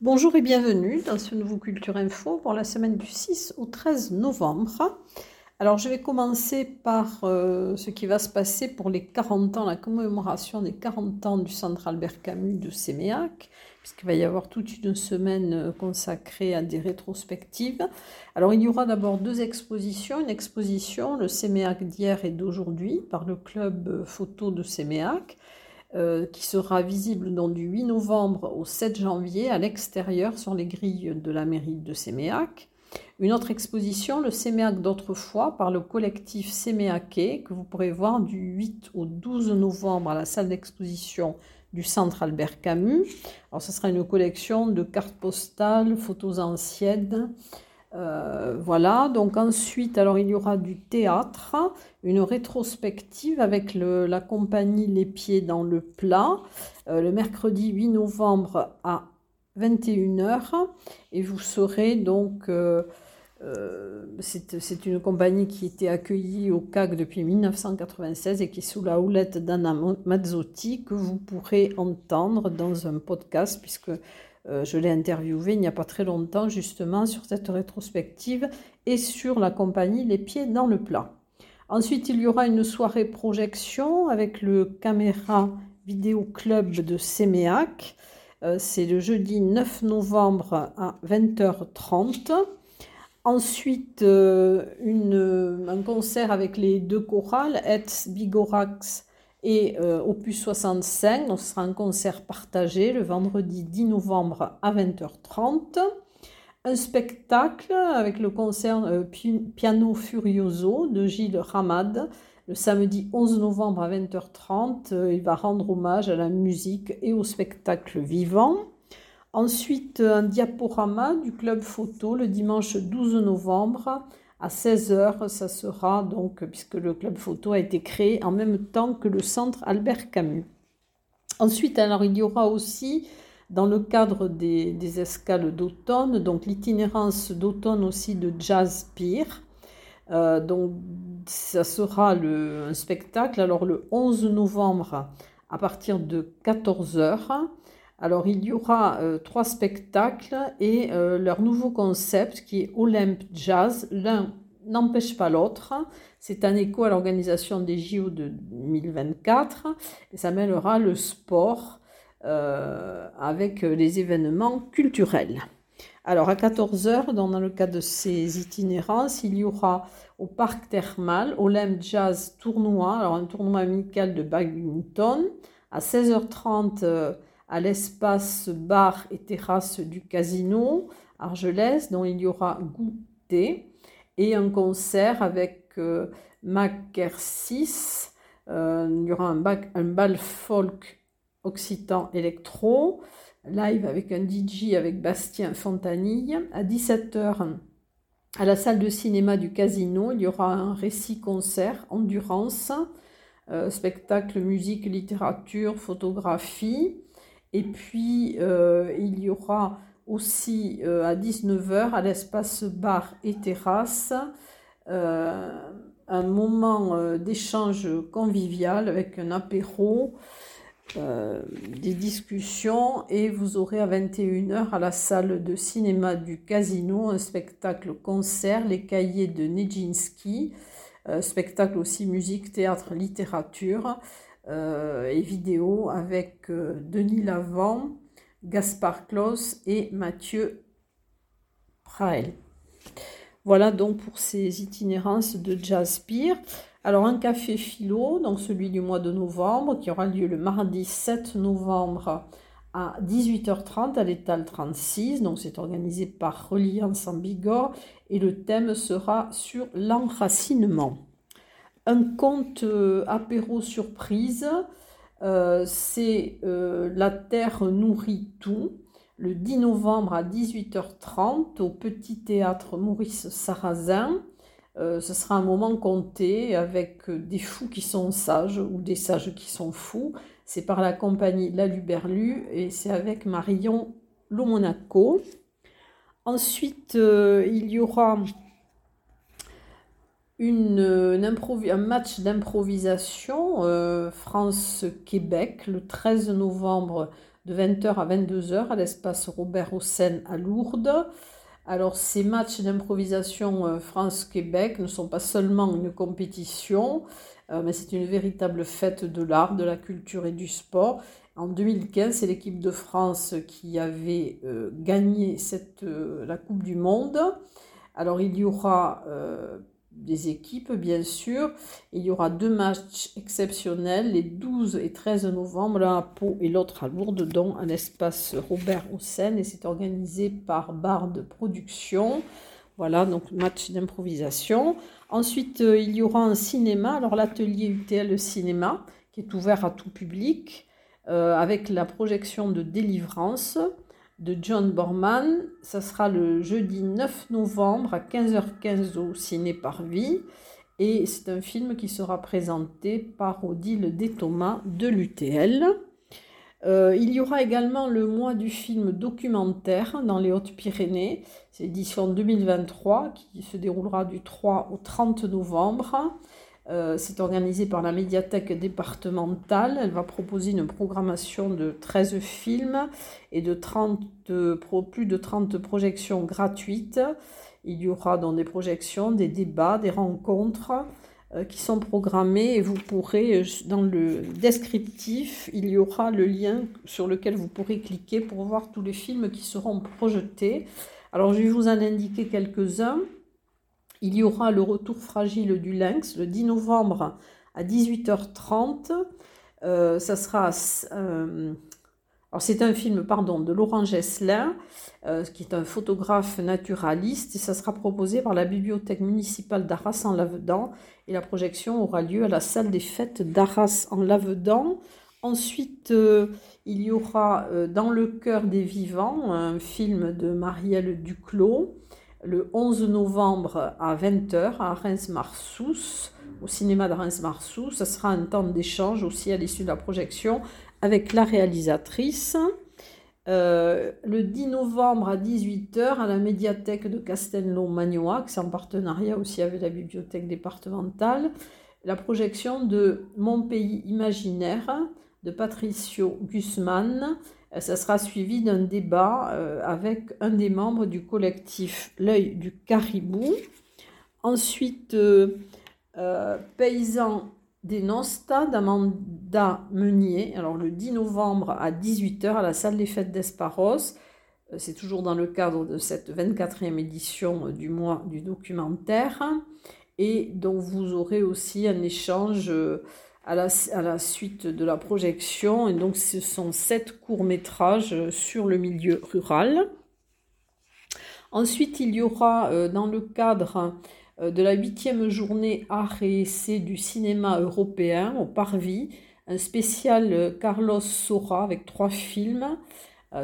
Bonjour et bienvenue dans ce nouveau Culture Info pour la semaine du 6 au 13 novembre. Alors je vais commencer par euh, ce qui va se passer pour les 40 ans, la commémoration des 40 ans du Centre Albert Camus de Séméac, puisqu'il va y avoir toute une semaine euh, consacrée à des rétrospectives. Alors il y aura d'abord deux expositions, une exposition, le Séméac d'hier et d'aujourd'hui, par le club photo de Séméac, euh, qui sera visible du 8 novembre au 7 janvier à l'extérieur sur les grilles de la mairie de Séméac. Une autre exposition, le Séméac d'autrefois, par le collectif Séméaquais, que vous pourrez voir du 8 au 12 novembre à la salle d'exposition du centre Albert Camus. Alors, ce sera une collection de cartes postales, photos anciennes. Euh, voilà, donc ensuite, alors il y aura du théâtre, une rétrospective avec la compagnie Les Pieds dans le plat, euh, le mercredi 8 novembre à 21h. Et vous saurez donc, euh, euh, c'est une compagnie qui était accueillie au CAC depuis 1996 et qui sous la houlette d'Anna Mazzotti, que vous pourrez entendre dans un podcast, puisque euh, je l'ai interviewé il n'y a pas très longtemps, justement, sur cette rétrospective et sur la compagnie Les Pieds dans le plat. Ensuite, il y aura une soirée projection avec le Caméra Vidéo Club de Séméac euh, c'est le jeudi 9 novembre à 20h30. Ensuite, euh, un concert avec les deux chorales, Etz, Bigorax et euh, Opus 65. Donc, ce sera un concert partagé le vendredi 10 novembre à 20h30. Un spectacle avec le concert Piano Furioso de Gilles Ramad le samedi 11 novembre à 20h30, euh, il va rendre hommage à la musique et au spectacle vivant. Ensuite, un diaporama du club photo le dimanche 12 novembre à 16h. Ça sera donc, puisque le club photo a été créé en même temps que le centre Albert Camus. Ensuite, alors, il y aura aussi, dans le cadre des, des escales d'automne, donc l'itinérance d'automne aussi de Jazz Pier. Euh, donc, ça sera le, un spectacle, alors le 11 novembre à partir de 14h. Alors, il y aura euh, trois spectacles et euh, leur nouveau concept qui est Olympe Jazz. L'un n'empêche pas l'autre. C'est un écho à l'organisation des JO de 2024 et ça mêlera le sport avec les événements culturels. Alors à 14h, dans le cadre de ces itinérances, il y aura au parc thermal Olympe Jazz Tournoi, alors un tournoi amical de badminton. À 16h30 euh, à l'espace bar et terrasse du casino Argelès, dont il y aura goûter et un concert avec euh, Mac 6. Euh, il y aura un, un bal folk occitan électro live avec un DJ avec Bastien Fontanille. À 17h, à la salle de cinéma du Casino, il y aura un récit-concert, endurance, euh, spectacle, musique, littérature, photographie. Et puis, euh, il y aura aussi euh, à 19h, à l'espace bar et terrasse, un moment d'échange convivial avec un apéro euh, des discussions et vous aurez à 21h à la salle de cinéma du casino un spectacle concert, les cahiers de Nijinsky, euh, spectacle aussi musique, théâtre, littérature euh, et vidéo avec Denis Lavant, Gaspard Klaus et Mathieu Prael. Voilà donc pour ces itinérances de Jazz Beer. Alors un café philo, donc celui du mois de novembre, qui aura lieu le mardi 7 novembre à 18h30 à l'étal 36. Donc c'est organisé par Reliance en Bigorre et le thème sera sur l'enracinement. Un conte euh, apéro surprise, euh, c'est euh, La Terre nourrit tout le 10 novembre à 18h30 au Petit Théâtre Maurice Sarrazin. Ce sera un moment compté avec des fous qui sont sages ou des sages qui sont fous. C'est par la compagnie La Luberlu et c'est avec Marion Lomonaco. Ensuite, il y aura une, un match d'improvisation France-Québec le 13 novembre de 20h à 22h à l'espace Robert Hossein à Lourdes. Alors ces matchs d'improvisation France-Québec ne sont pas seulement une compétition, mais c'est une véritable fête de l'art, de la culture et du sport. En 2015, c'est l'équipe de France qui avait euh, gagné cette, euh, la Coupe du Monde. Alors il y aura euh, des équipes, bien sûr. Il y aura deux matchs exceptionnels, les 12 et 13 novembre, l'un à Pau et l'autre à Lourdes, dont à l'espace Robert Hossein. Et c'est organisé par Bard Productions. Voilà, donc match d'improvisation. Ensuite, il y aura un cinéma. Alors l'atelier UTL Cinéma, qui est ouvert à tout public. Euh, avec la projection de Délivrance de John Borman. Ça sera le jeudi 9 novembre à 15h15 au Ciné Parvis. Et c'est un film qui sera présenté par Odile Déthomas de l'UTL. Euh, il y aura également le mois du film documentaire dans les Hautes-Pyrénées. C'est l'édition 2023 qui se déroulera du 3 au 30 novembre. Euh, c'est organisé par la médiathèque départementale. Elle va proposer une programmation de 13 films et de 30, plus de 30 projections gratuites. Il y aura dans des projections, des débats, des rencontres euh, qui sont programmées et vous pourrez, euh, dans le descriptif, il y aura le lien sur lequel vous pourrez cliquer pour voir tous les films qui seront projetés. Alors je vais vous en indiquer quelques-uns. Il y aura le retour fragile du lynx le 10 novembre à 18h30. Euh, ça. Euh, c'est un film pardon, de Laurent Gesselin, euh, qui est un photographe naturaliste, et ça sera proposé par la bibliothèque municipale d'Arras en Lavedan, et la projection aura lieu à la salle des fêtes d'Arras en Lavedan. Ensuite, il y aura Dans le cœur des vivants, un film de Marielle Duclos le 11 novembre à 20h à Reims-Marsous, au cinéma de Reims-Marsous. Ce sera un temps d'échange aussi à l'issue de la projection avec la réalisatrice. Euh, le 10 novembre à 18h à la médiathèque de Castelnau-Magnoac, c'est en partenariat aussi avec la bibliothèque départementale, la projection de Mon pays imaginaire de Patricio Guzman ça sera suivi d'un débat euh, avec un des membres du collectif L'œil du caribou. Ensuite, euh, Paysan des Nosta d'Amanda Meunier, alors le 10 novembre à 18h à la salle des fêtes d'Esparos. C'est toujours dans le cadre de cette 24e édition du mois du documentaire. Et donc vous aurez aussi un échange à la, suite de la projection. Et donc, ce sont sept courts-métrages sur le milieu rural. Ensuite, il y aura euh, dans le cadre euh, de la huitième journée art et essai du cinéma européen au Parvis, un spécial euh, Carlos Sora avec trois films.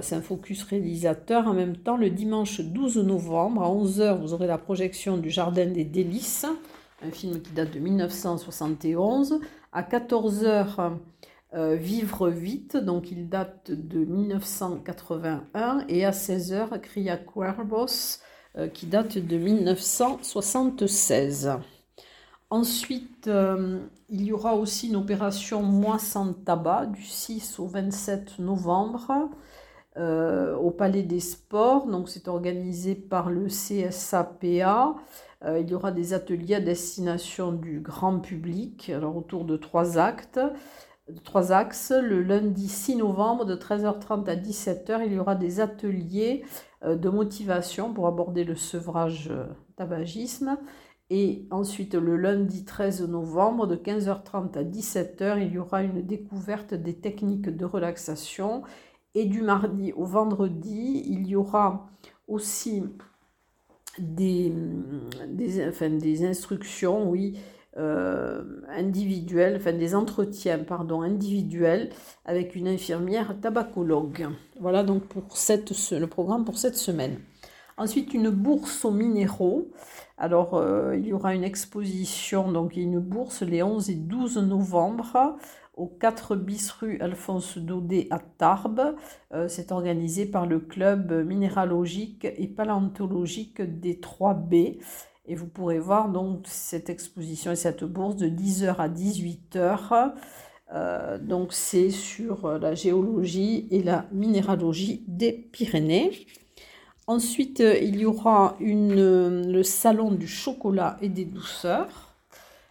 C'est un focus réalisateur. En même temps, le dimanche 12 novembre à 11h, vous aurez la projection du Jardin des Délices, un film qui date de 1971. À 14h, euh, Vivre vite, donc il date de 1981. Et à 16h, Cria Cuervos, euh, qui date de 1976. Ensuite, euh, il y aura aussi une opération Moi sans tabac du 6 au 27 novembre au Palais des Sports. Donc, c'est organisé par le CSAPA. Euh, il y aura des ateliers à destination du grand public, alors autour de trois actes, trois axes. Le lundi 6 novembre de 13h30 à 17h, il y aura des ateliers euh, de motivation pour aborder le sevrage euh, tabagisme. Et ensuite, le lundi 13 novembre, de 15h30 à 17h, il y aura une découverte des techniques de relaxation. Et du mardi au vendredi, il y aura aussi des, des, enfin, des instructions, oui, euh, individuelles, enfin des entretiens, pardon, individuels avec une infirmière tabacologue. Voilà donc pour cette, le programme pour cette semaine. Ensuite, une bourse aux minéraux. Alors, euh, il y aura une exposition, donc une bourse les 11 et 12 novembre au 4 bis rue Alphonse Daudet à Tarbes. Euh, c'est organisé par le club minéralogique et paléontologique des 3B. Et vous pourrez voir donc cette exposition et cette bourse de 10h à 18h. Euh, donc c'est sur la géologie et la minéralogie des Pyrénées. Ensuite, euh, il y aura le salon du chocolat et des douceurs.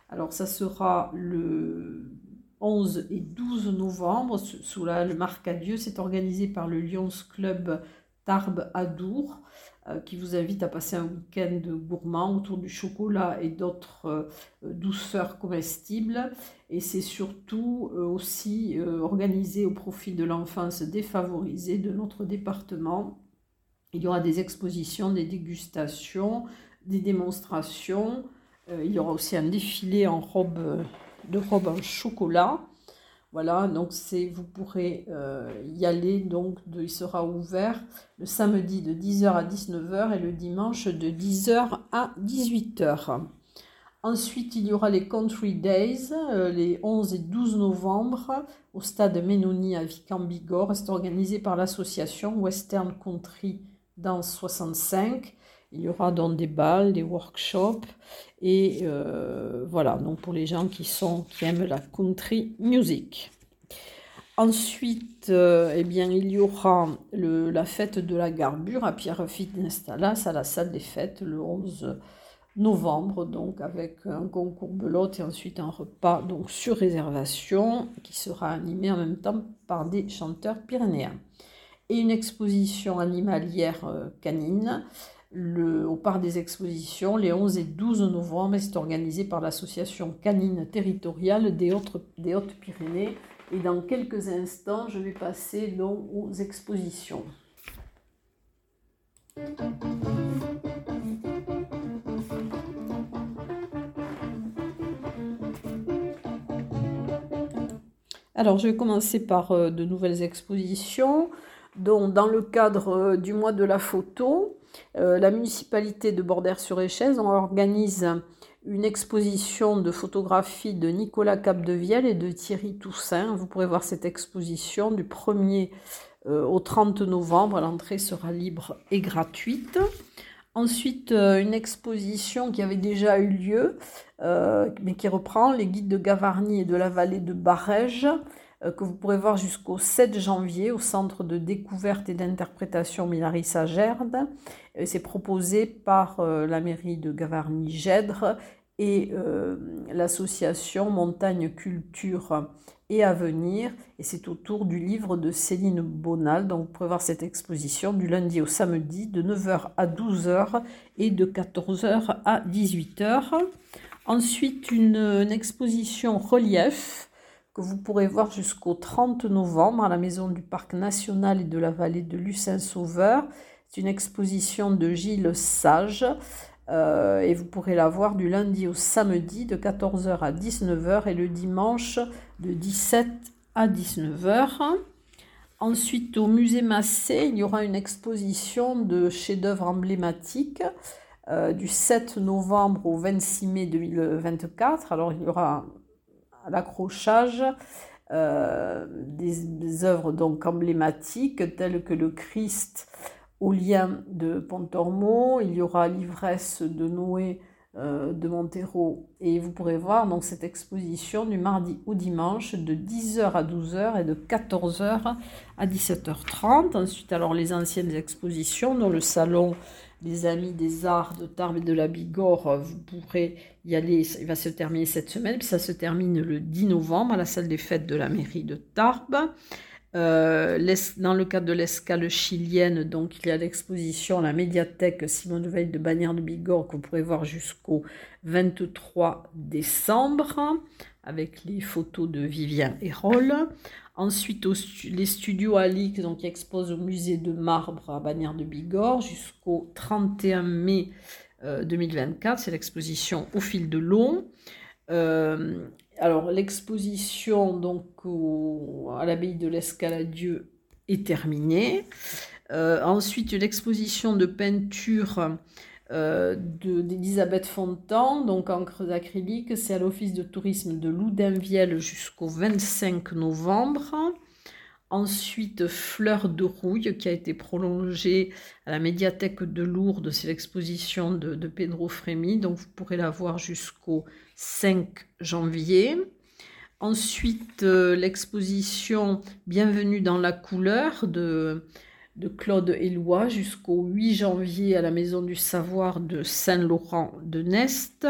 Alors ça sera le 11 et 12 novembre sous la, le Marcadieu. C'est organisé par le Lyons Club Tarbes Adour. Euh, qui vous invite à passer un week-end gourmand autour du chocolat et d'autres euh, douceurs comestibles. Et c'est surtout euh, aussi organisé au profit de l'enfance défavorisée de notre département. Il y aura des expositions, des dégustations, des démonstrations. il y aura aussi un défilé en robe de robe en chocolat. Voilà, donc c'est, vous pourrez euh, y aller. Donc, il sera ouvert le samedi de 10h à 19h et le dimanche de 10h à 18h. Ensuite, il y aura les Country Days euh, les 11 et 12 novembre au stade Ménoni à Vic-en-Bigorre. C'est organisé par l'association Western Country dans 65. Il y aura donc des balles, des workshops et euh, voilà, donc pour les gens qui, sont, qui aiment la country music. Ensuite, euh, eh bien, il y aura la fête de la garbure à Pierre Fitness à la salle des fêtes le 11 novembre, donc avec un concours belote et ensuite un repas donc sur réservation qui sera animé en même temps par des chanteurs pyrénéens. Et une exposition animalière euh, canine le, au Parc des Expositions les 11 et 12 novembre. C'est organisé par l'association canine territoriale des, Hautes-Pyrénées. Et dans quelques instants, je vais passer donc aux expositions. Alors, je vais commencer par euh, de nouvelles expositions. Donc, dans le cadre euh, du mois de la photo, euh, la municipalité de Bordère-sur-Échèze organise une exposition de photographie de Nicolas Capdevielle et de Thierry Toussaint. Vous pourrez voir cette exposition du 1er euh, au 30 novembre. L'entrée sera libre et gratuite. Ensuite, euh, une exposition qui avait déjà eu lieu, mais qui reprend les guides de Gavarnie et de la vallée de Barège, que vous pourrez voir jusqu'au 7 janvier au Centre de découverte et d'interprétation Milarissa Gerde. Euh, c'est proposé par euh, la mairie de Gavarnie-Gèdre et euh, l'association Montagne Culture et Avenir. Et c'est autour du livre de Céline Bonal. Donc vous pouvez voir cette exposition du lundi au samedi de 9h à 12h et de 14h à 18h. Ensuite, une exposition relief que vous pourrez voir jusqu'au 30 novembre à la Maison du Parc National et de la Vallée de Lucin-Sauveur. C'est une exposition de Gilles Sage euh, et vous pourrez la voir du lundi au samedi de 14h à 19h et le dimanche de 17 à 19h. Ensuite, au musée Massé, il y aura une exposition de chefs-d'œuvre emblématiques euh, du 7 novembre au 26 mai 2024. Alors, il y aura l'accrochage euh, des, œuvres donc emblématiques telles que le Christ au lien de Pontormo, il y aura l'ivresse de Noé euh, de Montero et vous pourrez voir donc cette exposition du mardi au dimanche de 10h à 12h et de 14h à 17h30. Ensuite alors les anciennes expositions dans le salon des Amis des Arts de Tarbes et de la Bigorre, vous pourrez y aller, il va se terminer cette semaine, puis ça se termine le 10 novembre à la salle des fêtes de la mairie de Tarbes. Euh, dans le cadre de l'escale chilienne, donc il y a l'exposition à la médiathèque Simone Veil de Bagnères de Bigorre que vous pourrez voir jusqu'au 23 décembre avec les photos de Vivien Hérol. Ensuite, les studios Alix donc, qui exposent au musée de marbre à Bagnères de Bigorre jusqu'au 31 mai 2024. Euh, C'est l'exposition au fil de l'eau. Euh, alors, l'exposition à l'abbaye de l'Escaladieu est terminée. Euh, ensuite, l'exposition de peinture euh, d'Elisabeth Fontan, donc encre d'acrylique, c'est à l'Office de tourisme de Loudainvielle jusqu'au 25 novembre. Ensuite, Fleur de rouille qui a été prolongée à la médiathèque de Lourdes. C'est l'exposition de, Pedro Frémy. Donc vous pourrez la voir jusqu'au 5 janvier. Ensuite, euh, l'exposition Bienvenue dans la couleur de, de Claude Éloi jusqu'au 8 janvier à la Maison du Savoir de Saint-Laurent de Nest.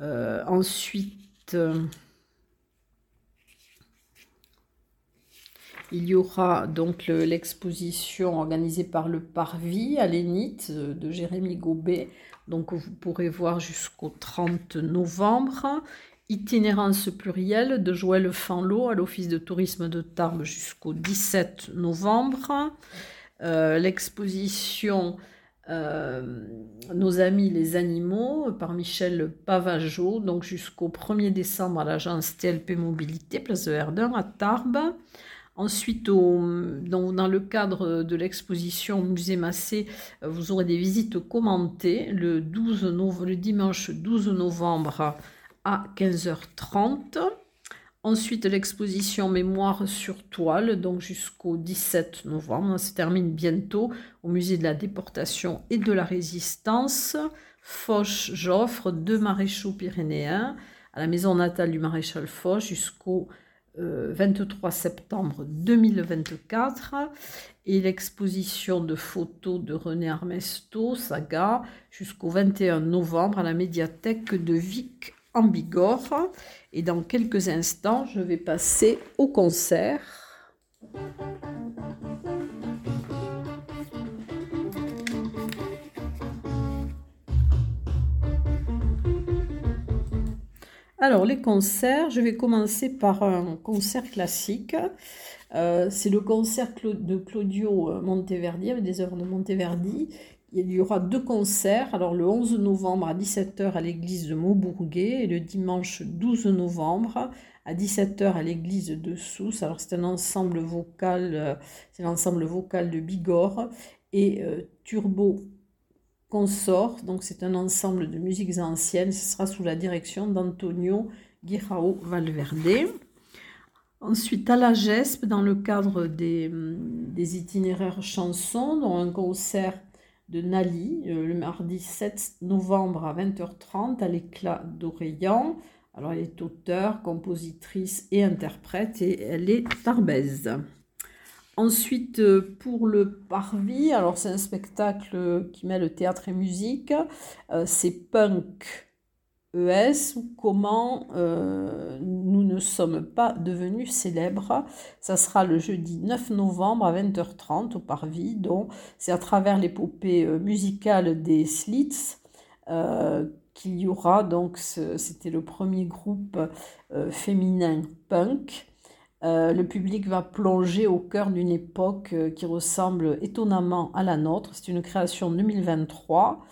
Euh, ensuite, euh, Il y aura donc l'exposition organisée par le Parvis à l'Énite euh, de Jérémy Gobet, donc vous pourrez voir jusqu'au 30 novembre. Itinérance plurielle de Joël Fanlot à l'Office de tourisme de Tarbes jusqu'au 17 novembre. Euh, l'exposition euh, Nos amis les animaux par Michel Pavageau, donc jusqu'au 1er décembre à l'agence TLP Mobilité, place de Verdun à Tarbes. Ensuite, dans, le cadre de l'exposition Musée Massé, vous aurez des visites commentées le, 12 le dimanche 12 novembre à 15h30. Ensuite, l'exposition Mémoire sur toile, donc jusqu'au 17 novembre. Ça se termine bientôt au musée de la déportation et de la résistance. Foch Joffre, deux maréchaux pyrénéens, à la maison natale du maréchal Foch jusqu'au 23 euh, septembre 2024 et l'exposition de photos de René Armesto, saga, jusqu'au 21 novembre à la médiathèque de Vic en Bigorre. Et dans quelques instants, je vais passer au concert. Alors, les concerts, je vais commencer par un concert classique. Euh, c'est le concert de Claudio euh, Monteverdi, avec des œuvres de Monteverdi. Il y aura deux concerts, alors le 11 novembre à 17h à l'église de Maubourguet et le dimanche 12 novembre à 17h à l'église de Sousse. Alors c'est un ensemble vocal, euh, c'est l'ensemble vocal de Bigorre et Turbo Consort, donc c'est un ensemble de musiques anciennes, ce sera sous la direction d'Antonio Guirao Valverde. Ensuite, à la GESP, dans le cadre des, itinéraires chansons, dont un concert de Nali, euh, le mardi 7 novembre à 20h30 à l'éclat d'Oreillan. Alors, elle est auteure, compositrice et interprète et elle est tarbaise. Ensuite, euh, pour le Parvis, alors c'est un spectacle qui met le théâtre et musique. Euh, c'est Punk ES ou comment euh, nous ne sommes pas devenus célèbres. Ça sera le jeudi 9 novembre à 20h30 au Parvis. Donc, c'est à travers l'épopée musicale des Slits qu'il y aura. Donc, c'était le premier groupe féminin punk euh, le public va plonger au cœur d'une époque euh, qui ressemble étonnamment à la nôtre. C'est une création 2023 euh,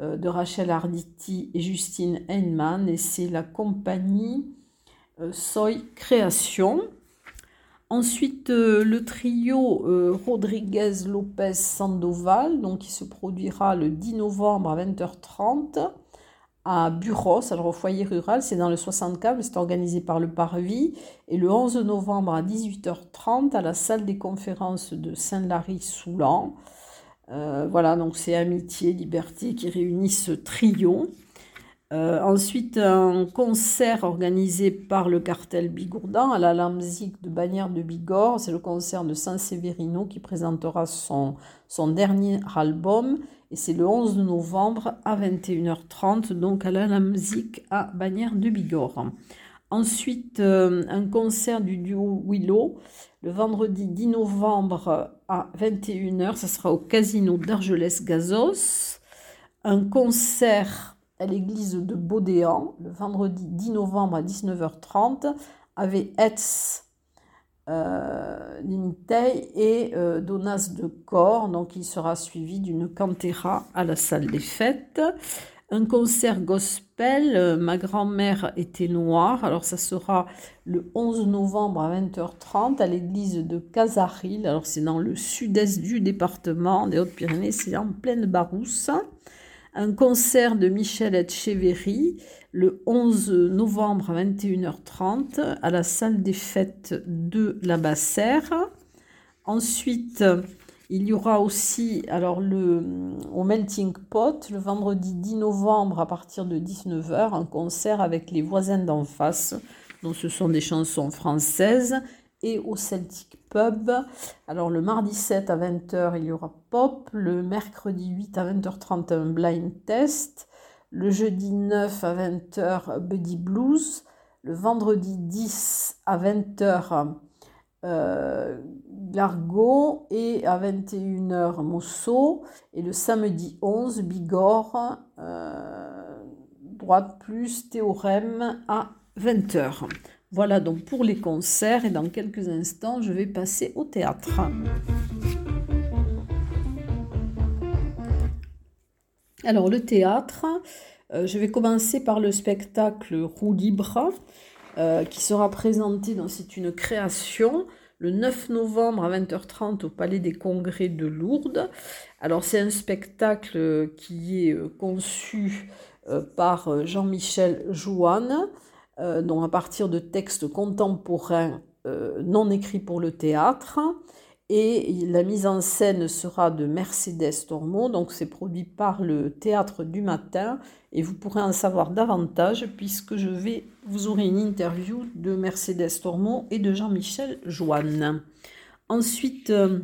de Rachel Arditi et Justine Heinemann et c'est la compagnie Soy Création. Ensuite, le trio Rodriguez-Lopez Sandoval, donc qui se produira le 10 novembre à 20h30 à Buros, alors au foyer rural, c'est dans le 64, c'est organisé par le Parvis, et le 11 novembre à 18h30 à la salle des conférences de Saint-Lary-Soulan. Euh, voilà, donc c'est Amitié, Liberté qui réunissent ce trio. Euh, ensuite, un concert organisé par le cartel Bigourdan à la Lamzik de Bagnères de Bigorre. C'est le concert de Saint-Séverino qui présentera son, son dernier album et c'est le 11 novembre à 21h30, donc à la Lamzik à Bagnères de Bigorre. Ensuite, euh, un concert du duo Willow le vendredi 10 novembre à 21h, ça sera au Casino d'Argelès-Gazos. Un concert à l'église de Baudéan le vendredi 10 novembre à 19h30 avec Etz euh, et euh, Donas de Corps. Donc il sera suivi d'une cantera à la salle des fêtes. Un concert gospel, euh, ma grand-mère était noire, alors ça sera le 11 novembre à 20h30 à l'église de Casaril, alors c'est dans le sud-est du département des Hautes-Pyrénées, c'est en pleine Barousse. un concert de Michel Etcheverry le 11 novembre à 21h30 à la salle des fêtes de la Bassère. Ensuite, il y aura aussi alors le, au Melting Pot le vendredi 10 novembre à partir de 19h un concert avec les voisins d'en face. Donc ce sont des chansons françaises et au Celtic Pub. Alors le mardi 7 à 20h, il y aura pop, le mercredi 8 à 20h30 un blind test, le jeudi 9 à 20h Buddy Blues, le vendredi 10 à 20h euh, Largo et à 21h Mosso et le samedi 11 Bigorre, euh, droite plus théorème à 20h. Voilà donc pour les concerts et dans quelques instants je vais passer au théâtre. Alors le théâtre, euh, je vais commencer par le spectacle Roue libre euh, qui sera présenté, donc c'est une création, le 9 novembre à 20h30 au Palais des Congrès de Lourdes. Alors c'est un spectacle qui est euh, conçu par Jean-Michel Jouanne euh, à partir de textes contemporains euh, non écrits pour le théâtre. Et la mise en scène sera de Mercedes Tormo, donc c'est produit par le Théâtre du Matin, et vous pourrez en savoir davantage puisque je vais, vous aurez une interview de Mercedes Tormo et de Jean-Michel Joanne. Ensuite, euh,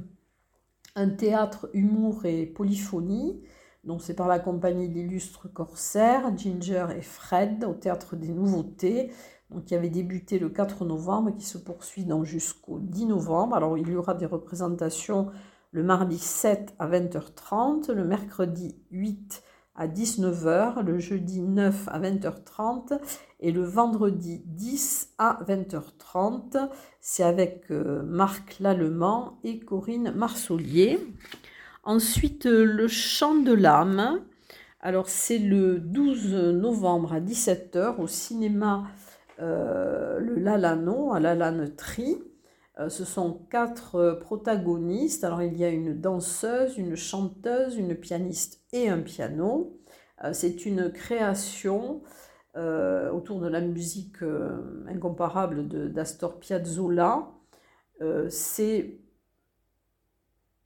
un théâtre humour et polyphonie, donc c'est par la compagnie d'illustres corsaires, Ginger et Fred, au Théâtre des Nouveautés, qui avait débuté le 4 novembre et qui se poursuit jusqu'au 10 novembre. Alors il y aura des représentations le mardi 7 à 20h30, le mercredi 8 à 19h, le jeudi 9 à 20h30 et le vendredi 10 à 20h30. C'est avec euh, Marc Lallemand et Corinne Marsolier. Ensuite, le chant de l'âme. Alors, c'est le 12 novembre à 17h au cinéma le Lalano, à Lalanetrie. Euh, ce sont quatre protagonistes. Alors, il y a une danseuse, une chanteuse, une pianiste et un piano. c'est une création autour de la musique incomparable d'Astor Piazzolla. c'est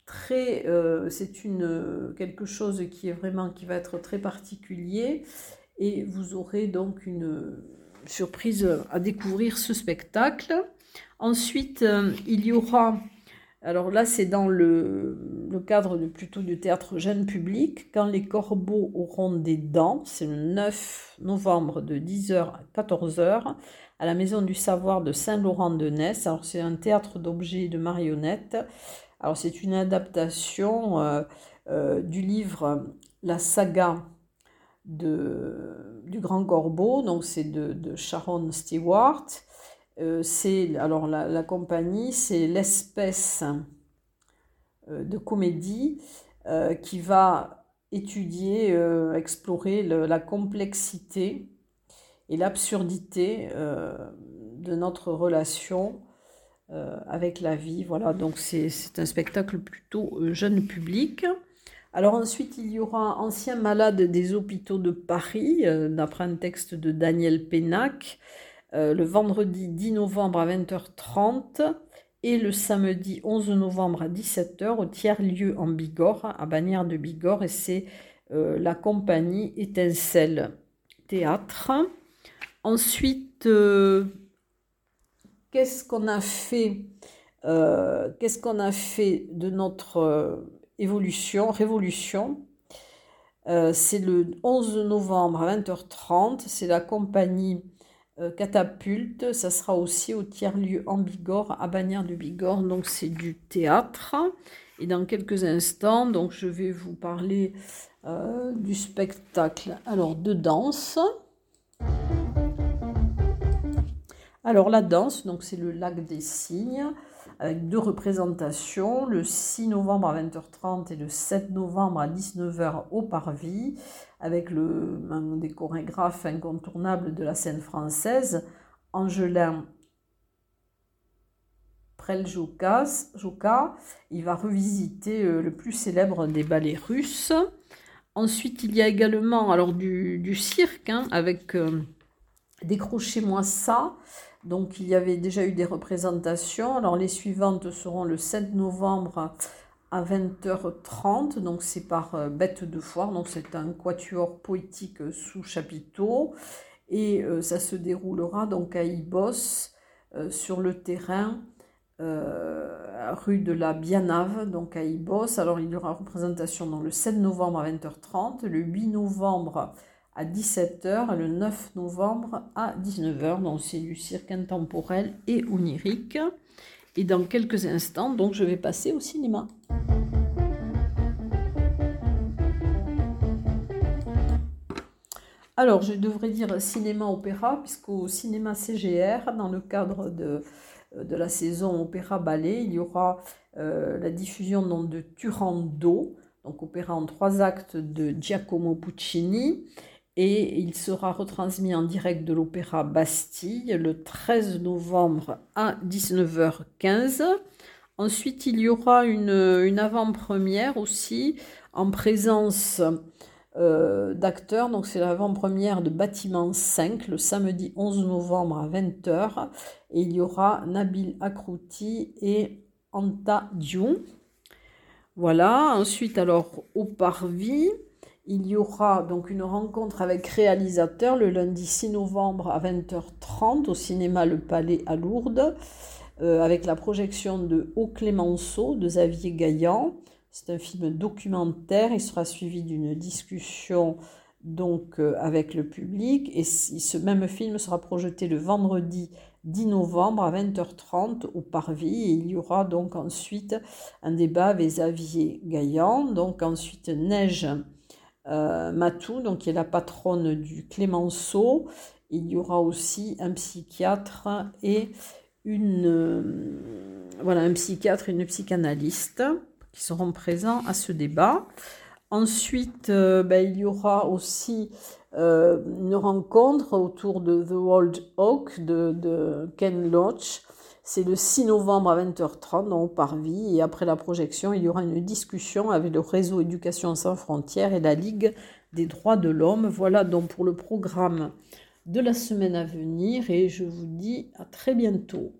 très, euh, c'est une quelque chose qui est vraiment qui va être très particulier et vous aurez donc une surprise à découvrir ce spectacle. Ensuite, euh, il y aura, alors là c'est dans le, cadre de, plutôt du théâtre jeune public, quand les corbeaux auront des dents, c'est le 9 novembre de 10h à 14h à la Maison du Savoir de Saint-Laurent-de-Ness. Alors c'est un théâtre d'objets et de marionnettes alors c'est une adaptation euh, euh, du livre La saga de, du Grand Corbeau, donc c'est de, Sharon Stewart. Euh, alors la, compagnie, c'est l'espèce de comédie qui va étudier, explorer la complexité et l'absurdité de notre relation euh, avec la vie. Voilà, donc c'est un spectacle plutôt euh, jeune public. Alors ensuite, il y aura Anciens malades des hôpitaux de Paris, euh, d'après un texte de Daniel Pénac, le vendredi 10 novembre à 20h30 et le samedi 11 novembre à 17h au tiers-lieu en Bigorre, à Bagnères de Bigorre, et c'est la compagnie Étincelle Théâtre. Ensuite, qu'est-ce qu'on a fait euh, Qu'est-ce qu'on a fait de notre euh, évolution, révolution euh, C'est le 11 novembre à 20h30. C'est la compagnie Catapulte. Ça sera aussi au tiers-lieu en Bigorre, à Bagnères de Bigorre. Donc c'est du théâtre. Et dans quelques instants, donc je vais vous parler du spectacle alors de danse. Alors la danse, donc c'est le lac des cygnes, avec deux représentations, le 6 novembre à 20h30 et le 7 novembre à 19h au Parvis, avec le, un des chorégraphes incontournables de la scène française, Angelin Preljoka. Il va revisiter euh, le plus célèbre des ballets russes. Ensuite, il y a également alors du, cirque hein, avec euh, Décrochez-moi ça. Donc, il y avait déjà eu des représentations. Alors, les suivantes seront le 7 novembre à 20h30. Donc, c'est par euh, Bête de Foire. Donc, c'est un quatuor poétique sous chapiteau. Et euh, ça se déroulera donc à Ibos sur le terrain euh, rue de la Bianave, donc à Ibos. Alors il y aura représentation le 7 novembre à 20h30, le 8 novembre à 17h et le 9 novembre à 19h. Donc c'est du cirque intemporel et onirique. Et dans quelques instants, donc je vais passer au cinéma. Alors, je devrais dire cinéma-opéra, puisqu'au cinéma CGR, dans le cadre de de la saison opéra-ballet, il y aura euh, la diffusion de Turando, donc opéra en trois actes de Giacomo Puccini, et il sera retransmis en direct de l'Opéra Bastille le 13 novembre à 19h15. Ensuite, il y aura une, une avant-première aussi en présence euh, d'acteurs. Donc c'est l'avant-première de Bâtiment 5 le samedi 11 novembre à 20h. Et il y aura Nabil Akrouti et Anta Diou. Voilà, ensuite alors au Parvis, il y aura donc une rencontre avec réalisateurs le lundi 6 novembre à 20h30 au cinéma Le Palais à Lourdes, euh, avec la projection de Au Clémenceau de Xavier Gaillan. C'est un film documentaire. Il sera suivi d'une discussion donc euh, avec le public. Et ce même film sera projeté le vendredi 10 novembre à 20h30 au Parvis. Et il y aura donc ensuite un débat avec Xavier Gaillan. Donc ensuite Neige Matou, donc qui est la patronne du Clémenceau. Il y aura aussi un psychiatre et une euh, psychanalyste qui seront présents à ce débat. Ensuite, euh, ben, il y aura aussi euh, une rencontre autour de The World Oak de, Ken Loach. C'est le 6 novembre à 20h30 au Parvis. Et après la projection, il y aura une discussion avec le réseau Éducation sans frontières et la Ligue des droits de l'homme. Voilà donc pour le programme de la semaine à venir et je vous dis à très bientôt.